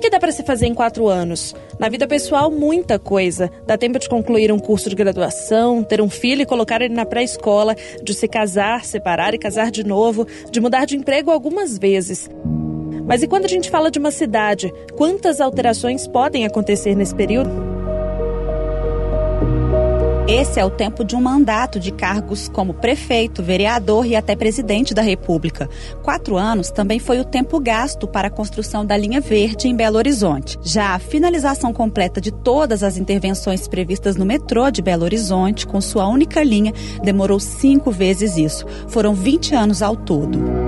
que, dá para se fazer em quatro anos? Na vida pessoal, muita coisa. Dá tempo de concluir um curso de graduação, ter um filho e colocar ele na pré-escola, de se casar, separar e casar de novo, de mudar de emprego algumas vezes. Mas e quando a gente fala de uma cidade? Quantas alterações podem acontecer nesse período? Esse é o tempo de um mandato de cargos como prefeito, vereador e até presidente da República. Quatro anos também foi o tempo gasto para a construção da linha verde em Belo Horizonte. Já a finalização completa de todas as intervenções previstas no metrô de Belo Horizonte, com sua única linha, demorou cinco vezes isso. Foram 20 anos ao todo.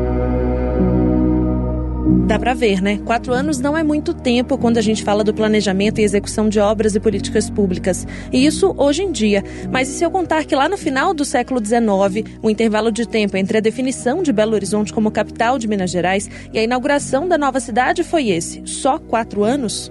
Dá para ver, né? Quatro anos não é muito tempo quando a gente fala do planejamento e execução de obras e políticas públicas. E isso hoje em dia. Mas e se eu contar que lá no final do século XIX, o intervalo de tempo entre a definição de Belo Horizonte como capital de Minas Gerais e a inauguração da nova cidade foi esse? Só quatro anos?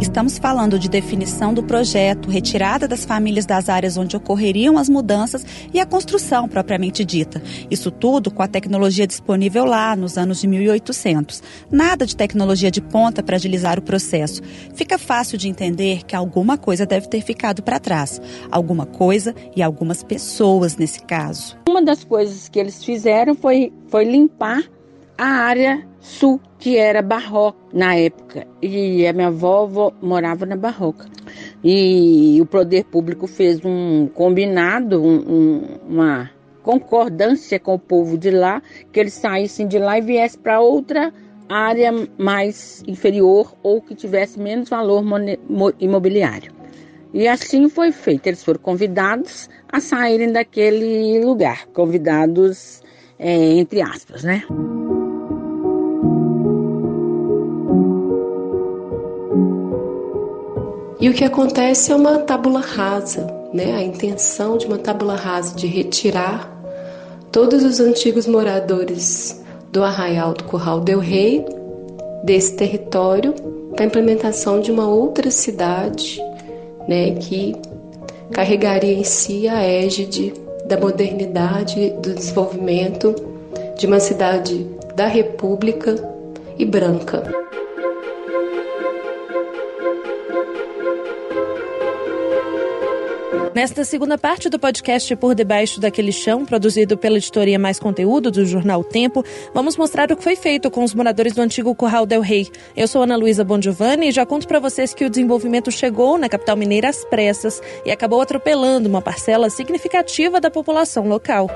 Estamos falando de definição do projeto, retirada das famílias das áreas onde ocorreriam as mudanças e a construção propriamente dita. Isso tudo com a tecnologia disponível lá nos anos de 1800. Nada de tecnologia de ponta para agilizar o processo. Fica fácil de entender que alguma coisa deve ter ficado para trás. Alguma coisa e algumas pessoas nesse caso. Uma das coisas que eles fizeram foi, foi limpar a área sul, que era barroca na época. E a minha avó morava na barroca. E o poder público fez um combinado, um, um, uma concordância com o povo de lá, que eles saíssem de lá e viessem para outra área mais inferior ou que tivesse menos valor imobiliário. E assim foi feito. Eles foram convidados a saírem daquele lugar, convidados é, entre aspas, né? E o que acontece é uma tábula rasa, né? A intenção de uma tábula rasa de retirar todos os antigos moradores do Arraial do Curral del Rei desse território para a implementação de uma outra cidade, né, que carregaria em si a égide da modernidade, do desenvolvimento de uma cidade da República e branca. Nesta segunda parte do podcast Por Debaixo daquele Chão, produzido pela editoria Mais Conteúdo do jornal Tempo, vamos mostrar o que foi feito com os moradores do antigo Curral del Rei. Eu sou Ana Luísa Bongiovanni e já conto para vocês que o desenvolvimento chegou na capital mineira às pressas e acabou atropelando uma parcela significativa da população local.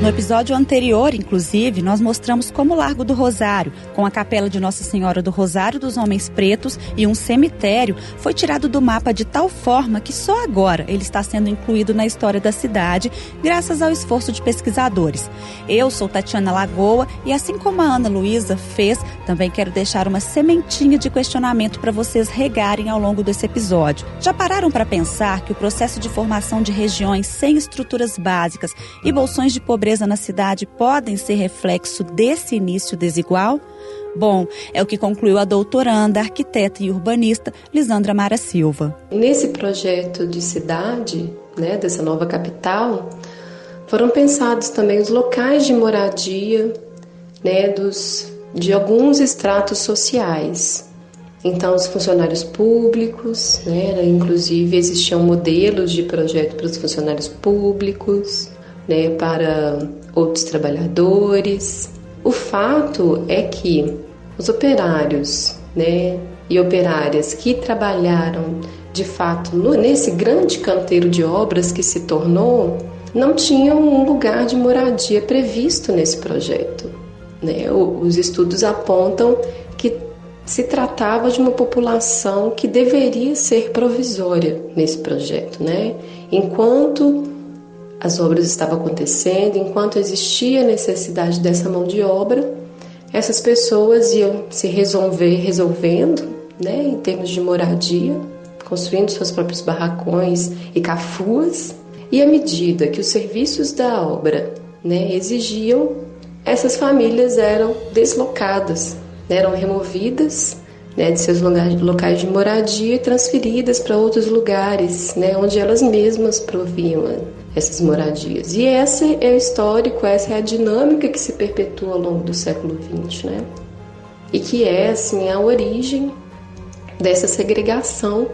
No episódio anterior, inclusive, nós mostramos como o Largo do Rosário, com a capela de Nossa Senhora do Rosário dos Homens Pretos e um cemitério, foi tirado do mapa de tal forma que só agora ele está sendo incluído na história da cidade, graças ao esforço de pesquisadores. Eu sou Tatiana Lagoa e, assim como a Ana Luísa fez, também quero deixar uma sementinha de questionamento para vocês regarem ao longo desse episódio. Já pararam para pensar que o processo de formação de regiões sem estruturas básicas e bolsões de pobreza pobreza na cidade podem ser reflexo desse início desigual? Bom, é o que concluiu a doutoranda, arquiteta e urbanista Lisandra Mara Silva. Nesse projeto de cidade, né, dessa nova capital, foram pensados também os locais de moradia né, dos, de alguns estratos sociais. Então, os funcionários públicos, né, inclusive existiam modelos de projeto para os funcionários públicos, né, para outros trabalhadores. O fato é que os operários né, e operárias que trabalharam de fato no, nesse grande canteiro de obras que se tornou não tinham um lugar de moradia previsto nesse projeto. Né? Os estudos apontam que se tratava de uma população que deveria ser provisória nesse projeto, né? Enquanto as obras estavam acontecendo, enquanto existia a necessidade dessa mão de obra, essas pessoas iam se resolver resolvendo, né, em termos de moradia, construindo seus próprios barracões e cafuas, e à medida que os serviços da obra, né, exigiam, essas famílias eram deslocadas, né, eram removidas né, de seus locais de moradia transferidas para outros lugares, né, onde elas mesmas proviam essas moradias. E esse é o histórico, essa é a dinâmica que se perpetua ao longo do século XX, né? E que é, assim, a origem dessa segregação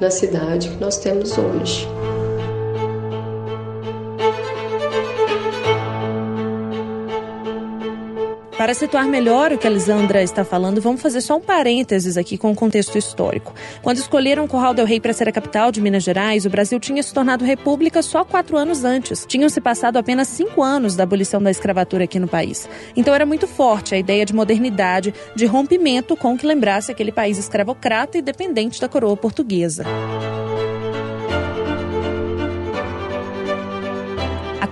na cidade que nós temos hoje. Para situar melhor o que a Lisandra está falando, vamos fazer só um parênteses aqui com o contexto histórico. Quando escolheram Curral del Rei para ser a capital de Minas Gerais, o Brasil tinha se tornado república só quatro anos antes. Tinham se passado apenas cinco anos da abolição da escravatura aqui no país. Então era muito forte a ideia de modernidade, de rompimento com o que lembrasse aquele país escravocrata e dependente da coroa portuguesa.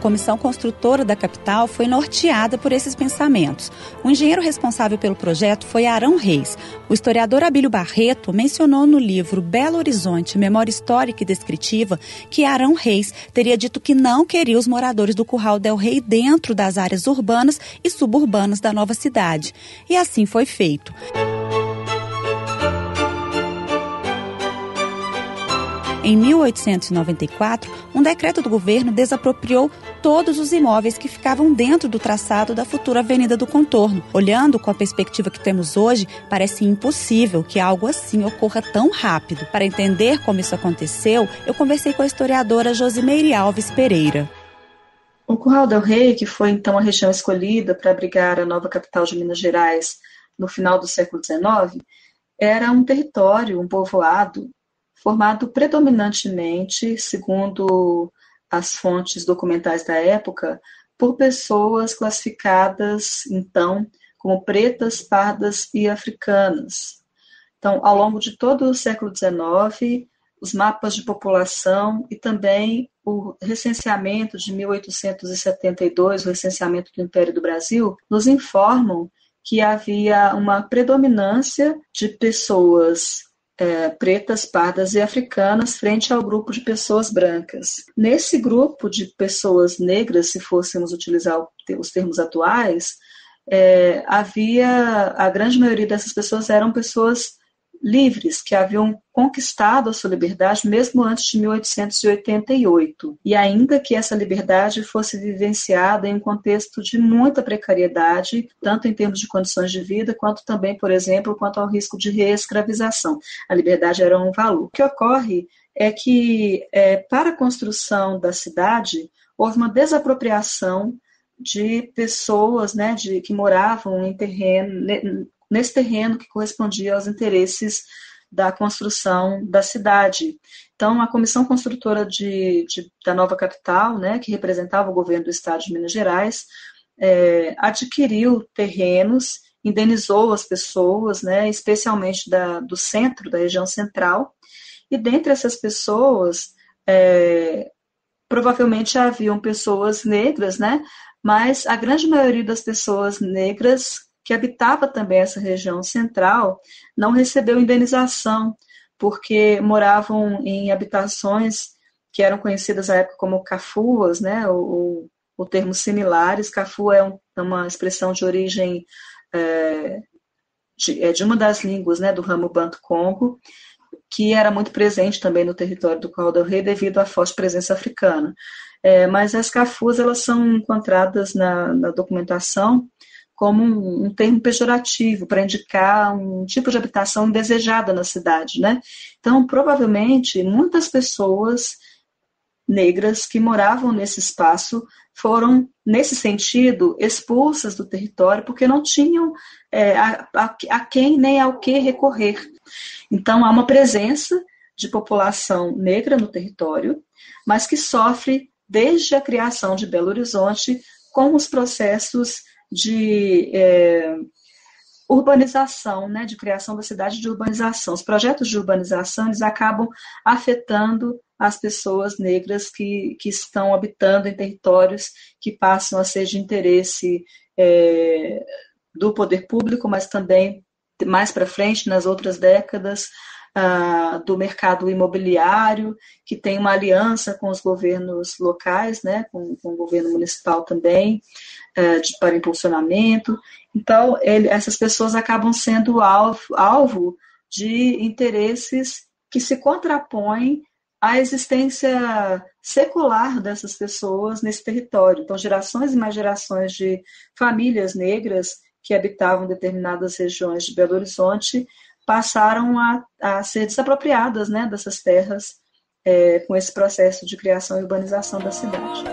Comissão construtora da capital foi norteada por esses pensamentos. O engenheiro responsável pelo projeto foi Arão Reis. O historiador Abílio Barreto mencionou no livro Belo Horizonte, Memória Histórica e Descritiva, que Arão Reis teria dito que não queria os moradores do Curral del Rei dentro das áreas urbanas e suburbanas da nova cidade. E assim foi feito. Em 1894, um decreto do governo desapropriou todos os imóveis que ficavam dentro do traçado da futura Avenida do Contorno. Olhando com a perspectiva que temos hoje, parece impossível que algo assim ocorra tão rápido. Para entender como isso aconteceu, eu conversei com a historiadora Josimeire Alves Pereira. O Curral del Rei, que foi então a região escolhida para abrigar a nova capital de Minas Gerais no final do século XIX, era um território, um povoado formado predominantemente, segundo as fontes documentais da época, por pessoas classificadas, então, como pretas, pardas e africanas. Então, ao longo de todo o século XIX, os mapas de população e também o recenseamento de 1872, o recenseamento do Império do Brasil, nos informam que havia uma predominância de pessoas é, pretas, pardas e africanas frente ao grupo de pessoas brancas. Nesse grupo de pessoas negras, se fôssemos utilizar os termos atuais, é, havia a grande maioria dessas pessoas eram pessoas livres, que haviam conquistado a sua liberdade mesmo antes de 1888. E ainda que essa liberdade fosse vivenciada em um contexto de muita precariedade, tanto em termos de condições de vida, quanto também, por exemplo, quanto ao risco de reescravização. A liberdade era um valor. O que ocorre é que, é, para a construção da cidade, houve uma desapropriação de pessoas né, de, que moravam em terreno, nesse terreno que correspondia aos interesses da construção da cidade. Então, a comissão construtora de, de, da nova capital, né, que representava o governo do estado de Minas Gerais, é, adquiriu terrenos, indenizou as pessoas, né, especialmente da, do centro, da região central, e dentre essas pessoas, é, provavelmente haviam pessoas negras, né, mas a grande maioria das pessoas negras que habitava também essa região central, não recebeu indenização, porque moravam em habitações que eram conhecidas à época como cafuas, né, ou, ou termos similares. Cafu é, um, é uma expressão de origem é, de, é de, uma das línguas né, do ramo Banto-Congo, que era muito presente também no território do Qual del Rei devido à forte presença africana. É, mas as cafuas elas são encontradas na, na documentação como um, um termo pejorativo para indicar um tipo de habitação indesejada na cidade, né? Então, provavelmente, muitas pessoas negras que moravam nesse espaço foram, nesse sentido, expulsas do território porque não tinham é, a, a, a quem nem ao que recorrer. Então, há uma presença de população negra no território, mas que sofre desde a criação de Belo Horizonte com os processos de é, urbanização, né, de criação da cidade de urbanização. Os projetos de urbanização eles acabam afetando as pessoas negras que, que estão habitando em territórios que passam a ser de interesse é, do poder público, mas também mais para frente, nas outras décadas, uh, do mercado imobiliário, que tem uma aliança com os governos locais, né, com, com o governo municipal também, uh, de, para impulsionamento. Então, ele, essas pessoas acabam sendo alvo, alvo de interesses que se contrapõem à existência secular dessas pessoas nesse território. Então, gerações e mais gerações de famílias negras que habitavam determinadas regiões de Belo Horizonte passaram a, a ser desapropriadas né, dessas terras é, com esse processo de criação e urbanização da cidade.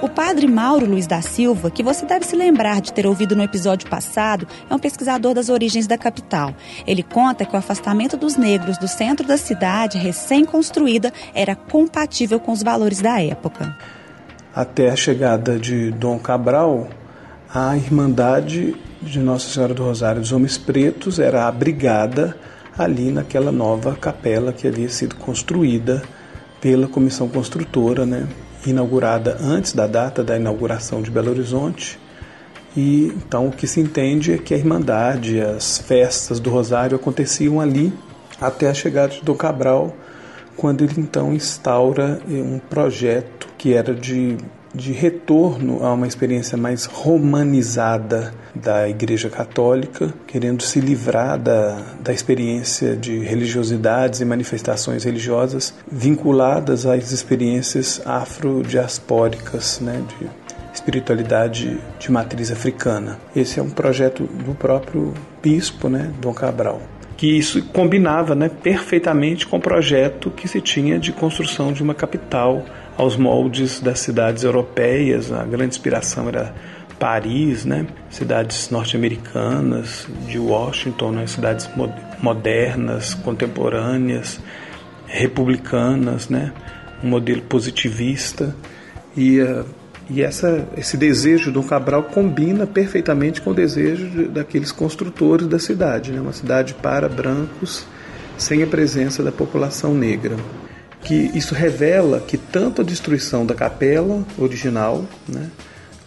O padre Mauro Luiz da Silva, que você deve se lembrar de ter ouvido no episódio passado, é um pesquisador das origens da capital. Ele conta que o afastamento dos negros do centro da cidade, recém-construída, era compatível com os valores da época. Até a chegada de Dom Cabral, a Irmandade de Nossa Senhora do Rosário dos Homens Pretos era abrigada ali naquela nova capela que havia sido construída pela comissão construtora, né, inaugurada antes da data da inauguração de Belo Horizonte. E então o que se entende é que a Irmandade, as festas do Rosário aconteciam ali até a chegada de Cabral, quando ele então instaura um projeto que era de de retorno a uma experiência mais romanizada da Igreja Católica, querendo se livrar da, da experiência de religiosidades e manifestações religiosas vinculadas às experiências afrodiaspóricas, né, de espiritualidade de matriz africana. Esse é um projeto do próprio bispo, né, Dom Cabral que isso combinava né, perfeitamente com o projeto que se tinha de construção de uma capital aos moldes das cidades europeias. A grande inspiração era Paris, né? cidades norte-americanas, de Washington, né? cidades modernas, contemporâneas, republicanas, né? um modelo positivista. E, uh, e essa, esse desejo do Cabral combina perfeitamente com o desejo de, daqueles construtores da cidade, né? uma cidade para brancos, sem a presença da população negra que isso revela que tanto a destruição da capela original, né,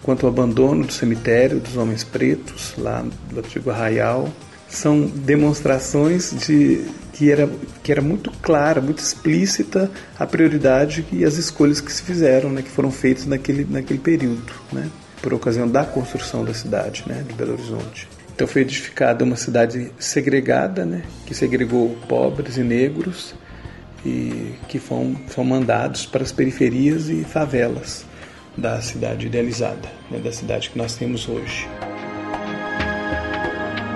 quanto o abandono do cemitério dos homens pretos lá do antigo arraial são demonstrações de que era, que era muito clara, muito explícita a prioridade e as escolhas que se fizeram, né, que foram feitas naquele, naquele período, né, por ocasião da construção da cidade né, de Belo Horizonte. Então foi edificada uma cidade segregada, né, que segregou pobres e negros, que foram, foram mandados para as periferias e favelas da cidade idealizada, né, da cidade que nós temos hoje.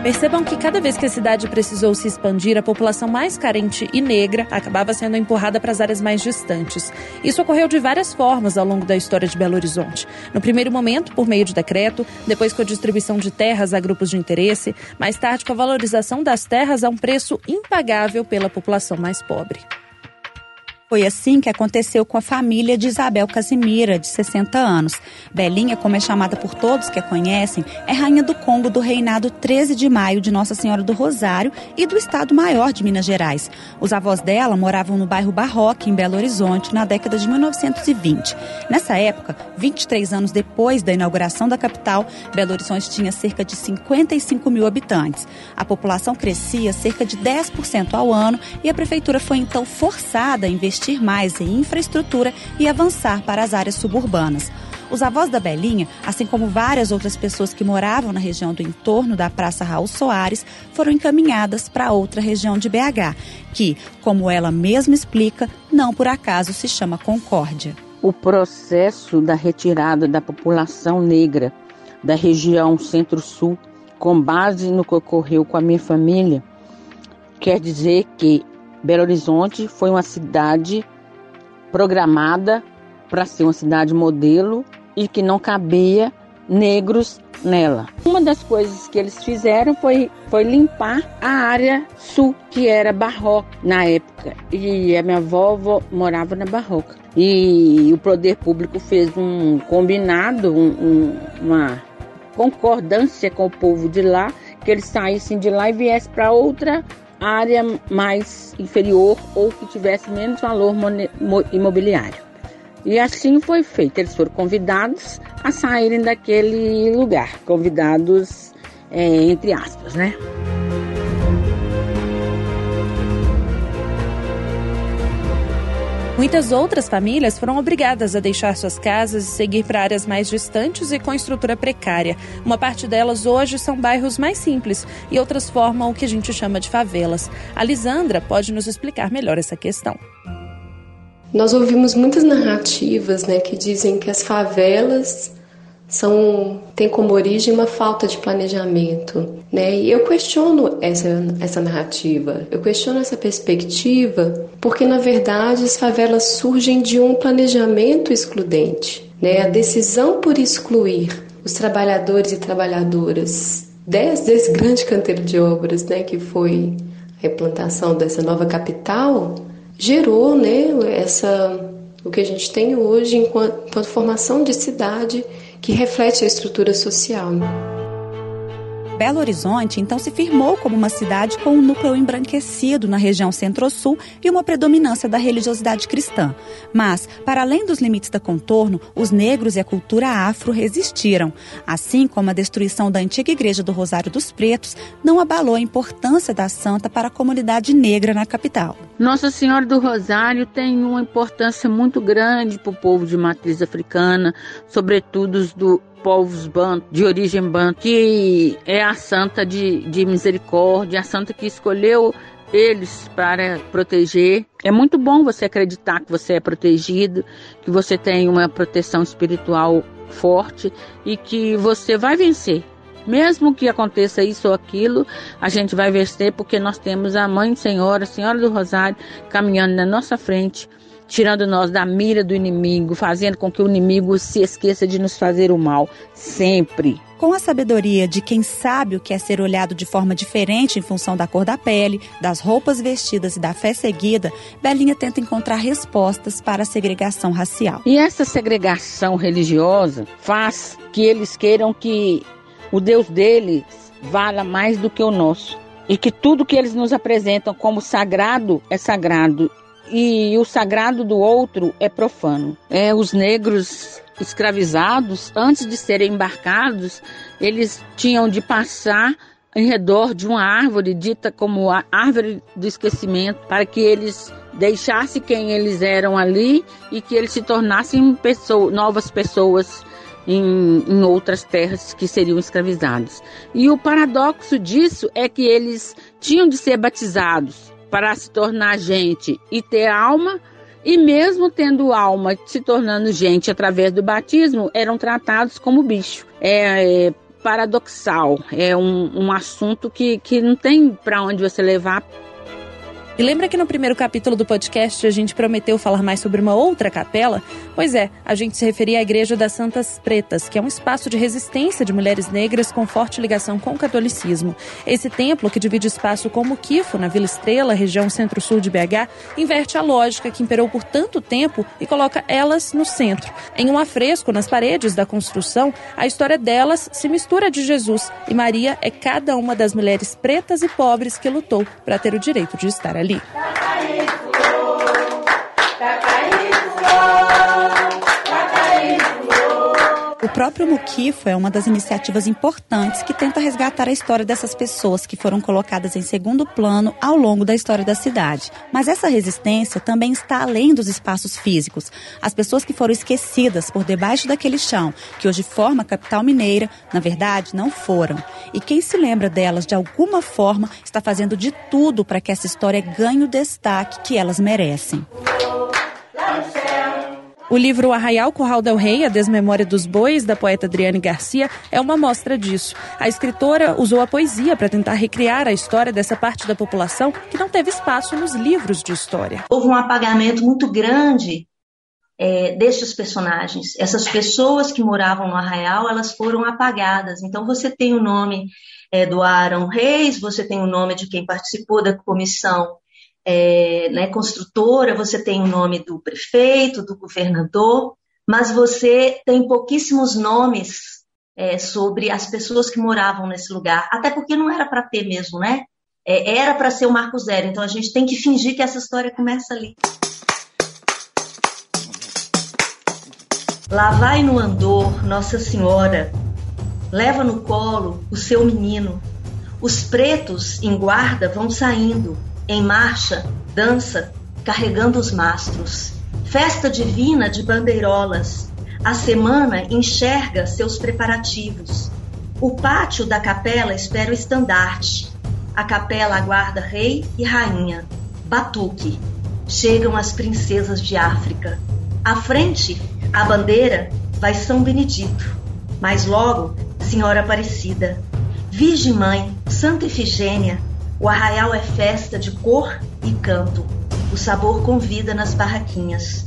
Percebam que cada vez que a cidade precisou se expandir, a população mais carente e negra acabava sendo empurrada para as áreas mais distantes. Isso ocorreu de várias formas ao longo da história de Belo Horizonte. No primeiro momento, por meio de decreto, depois com a distribuição de terras a grupos de interesse, mais tarde com a valorização das terras a um preço impagável pela população mais pobre. Foi assim que aconteceu com a família de Isabel Casimira, de 60 anos. Belinha, como é chamada por todos que a conhecem, é rainha do Congo do reinado 13 de maio de Nossa Senhora do Rosário e do Estado Maior de Minas Gerais. Os avós dela moravam no bairro Barroque, em Belo Horizonte, na década de 1920. Nessa época, 23 anos depois da inauguração da capital, Belo Horizonte tinha cerca de 55 mil habitantes. A população crescia cerca de 10% ao ano e a prefeitura foi então forçada a investir investir mais em infraestrutura e avançar para as áreas suburbanas. Os avós da Belinha, assim como várias outras pessoas que moravam na região do entorno da Praça Raul Soares, foram encaminhadas para outra região de BH, que, como ela mesma explica, não por acaso se chama Concórdia. O processo da retirada da população negra da região Centro-Sul, com base no que ocorreu com a minha família, quer dizer que Belo Horizonte foi uma cidade programada para ser uma cidade modelo e que não cabia negros nela. Uma das coisas que eles fizeram foi, foi limpar a área sul, que era barroca na época. E a minha avó morava na barroca. E o poder público fez um combinado, um, um, uma concordância com o povo de lá, que eles saíssem de lá e viessem para outra área mais inferior ou que tivesse menos valor imobiliário. E assim foi feito. Eles foram convidados a saírem daquele lugar, convidados é, entre aspas, né? Muitas outras famílias foram obrigadas a deixar suas casas e seguir para áreas mais distantes e com estrutura precária. Uma parte delas hoje são bairros mais simples e outras formam o que a gente chama de favelas. A Lisandra pode nos explicar melhor essa questão. Nós ouvimos muitas narrativas né, que dizem que as favelas são tem como origem uma falta de planejamento, né? E eu questiono essa essa narrativa, eu questiono essa perspectiva, porque na verdade as favelas surgem de um planejamento excludente, né? A decisão por excluir os trabalhadores e trabalhadoras desde esse grande canteiro de obras, né, que foi a implantação dessa nova capital, gerou, né, essa o que a gente tem hoje enquanto, enquanto formação de cidade que reflete a estrutura social. Belo Horizonte então se firmou como uma cidade com um núcleo embranquecido na região centro-sul e uma predominância da religiosidade cristã. Mas, para além dos limites da contorno, os negros e a cultura afro resistiram, assim como a destruição da antiga igreja do Rosário dos Pretos não abalou a importância da santa para a comunidade negra na capital. Nossa Senhora do Rosário tem uma importância muito grande para o povo de matriz africana, sobretudo do povos banto, de origem banto, que é a santa de, de misericórdia, a santa que escolheu eles para proteger. É muito bom você acreditar que você é protegido, que você tem uma proteção espiritual forte e que você vai vencer. Mesmo que aconteça isso ou aquilo, a gente vai vencer porque nós temos a Mãe Senhora, a Senhora do Rosário, caminhando na nossa frente tirando nós da mira do inimigo, fazendo com que o inimigo se esqueça de nos fazer o mal, sempre. Com a sabedoria de quem sabe o que é ser olhado de forma diferente em função da cor da pele, das roupas vestidas e da fé seguida, Belinha tenta encontrar respostas para a segregação racial. E essa segregação religiosa faz que eles queiram que o Deus deles vala mais do que o nosso. E que tudo que eles nos apresentam como sagrado é sagrado e o sagrado do outro é profano. É, os negros escravizados, antes de serem embarcados, eles tinham de passar em redor de uma árvore dita como a árvore do esquecimento, para que eles deixassem quem eles eram ali e que eles se tornassem pessoa, novas pessoas em, em, outras terras que seriam escravizados. E o paradoxo disso é que eles tinham de ser batizados para se tornar gente e ter alma, e mesmo tendo alma, se tornando gente através do batismo, eram tratados como bicho. É, é paradoxal, é um, um assunto que, que não tem para onde você levar e lembra que no primeiro capítulo do podcast a gente prometeu falar mais sobre uma outra capela? Pois é, a gente se referia à Igreja das Santas Pretas, que é um espaço de resistência de mulheres negras com forte ligação com o catolicismo. Esse templo, que divide espaço com Muquifo, na Vila Estrela, região centro-sul de BH, inverte a lógica que imperou por tanto tempo e coloca elas no centro. Em um afresco nas paredes da construção, a história delas se mistura de Jesus e Maria é cada uma das mulheres pretas e pobres que lutou para ter o direito de estar ali ali. O próprio Muquifo é uma das iniciativas importantes que tenta resgatar a história dessas pessoas que foram colocadas em segundo plano ao longo da história da cidade. Mas essa resistência também está além dos espaços físicos. As pessoas que foram esquecidas por debaixo daquele chão, que hoje forma a capital mineira, na verdade, não foram. E quem se lembra delas de alguma forma está fazendo de tudo para que essa história ganhe o destaque que elas merecem. O livro Arraial Curral del Rei, A Desmemória dos Bois, da poeta Adriane Garcia, é uma mostra disso. A escritora usou a poesia para tentar recriar a história dessa parte da população que não teve espaço nos livros de história. Houve um apagamento muito grande é, destes personagens. Essas pessoas que moravam no Arraial, elas foram apagadas. Então você tem o nome é, do Aaron Reis, você tem o nome de quem participou da comissão é, né, construtora, você tem o nome do prefeito, do governador, mas você tem pouquíssimos nomes é, sobre as pessoas que moravam nesse lugar, até porque não era para ter mesmo, né? É, era para ser o Marco Zero, então a gente tem que fingir que essa história começa ali. Lá vai no andor Nossa Senhora, leva no colo o seu menino. Os pretos em guarda vão saindo, em marcha, dança, carregando os mastros. Festa divina de bandeirolas. A semana enxerga seus preparativos. O pátio da capela espera o estandarte. A capela aguarda rei e rainha. Batuque. Chegam as princesas de África. À frente, a bandeira vai São Benedito. Mais logo, Senhora Aparecida. Virgem Mãe, Santa Efigênia. O arraial é festa de cor e canto. O sabor convida nas barraquinhas.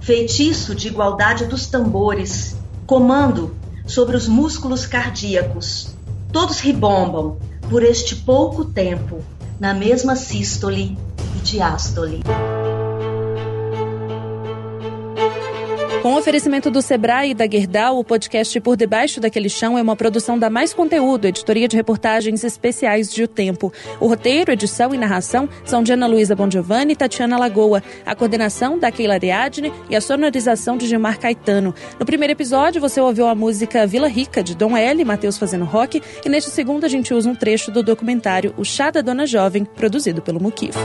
Feitiço de igualdade dos tambores. Comando sobre os músculos cardíacos. Todos ribombam por este pouco tempo, na mesma sístole e diástole. Com oferecimento do Sebrae e da Gerdau, o podcast Por Debaixo daquele Chão é uma produção da Mais Conteúdo, editoria de reportagens especiais de O Tempo. O roteiro, edição e narração são de Ana Luísa Bongiovanni e Tatiana Lagoa. A coordenação da Keila Ariadne e a sonorização de Gilmar Caetano. No primeiro episódio, você ouviu a música Vila Rica, de Dom L. Matheus fazendo rock. E neste segundo, a gente usa um trecho do documentário O Chá da Dona Jovem, produzido pelo Muquifo.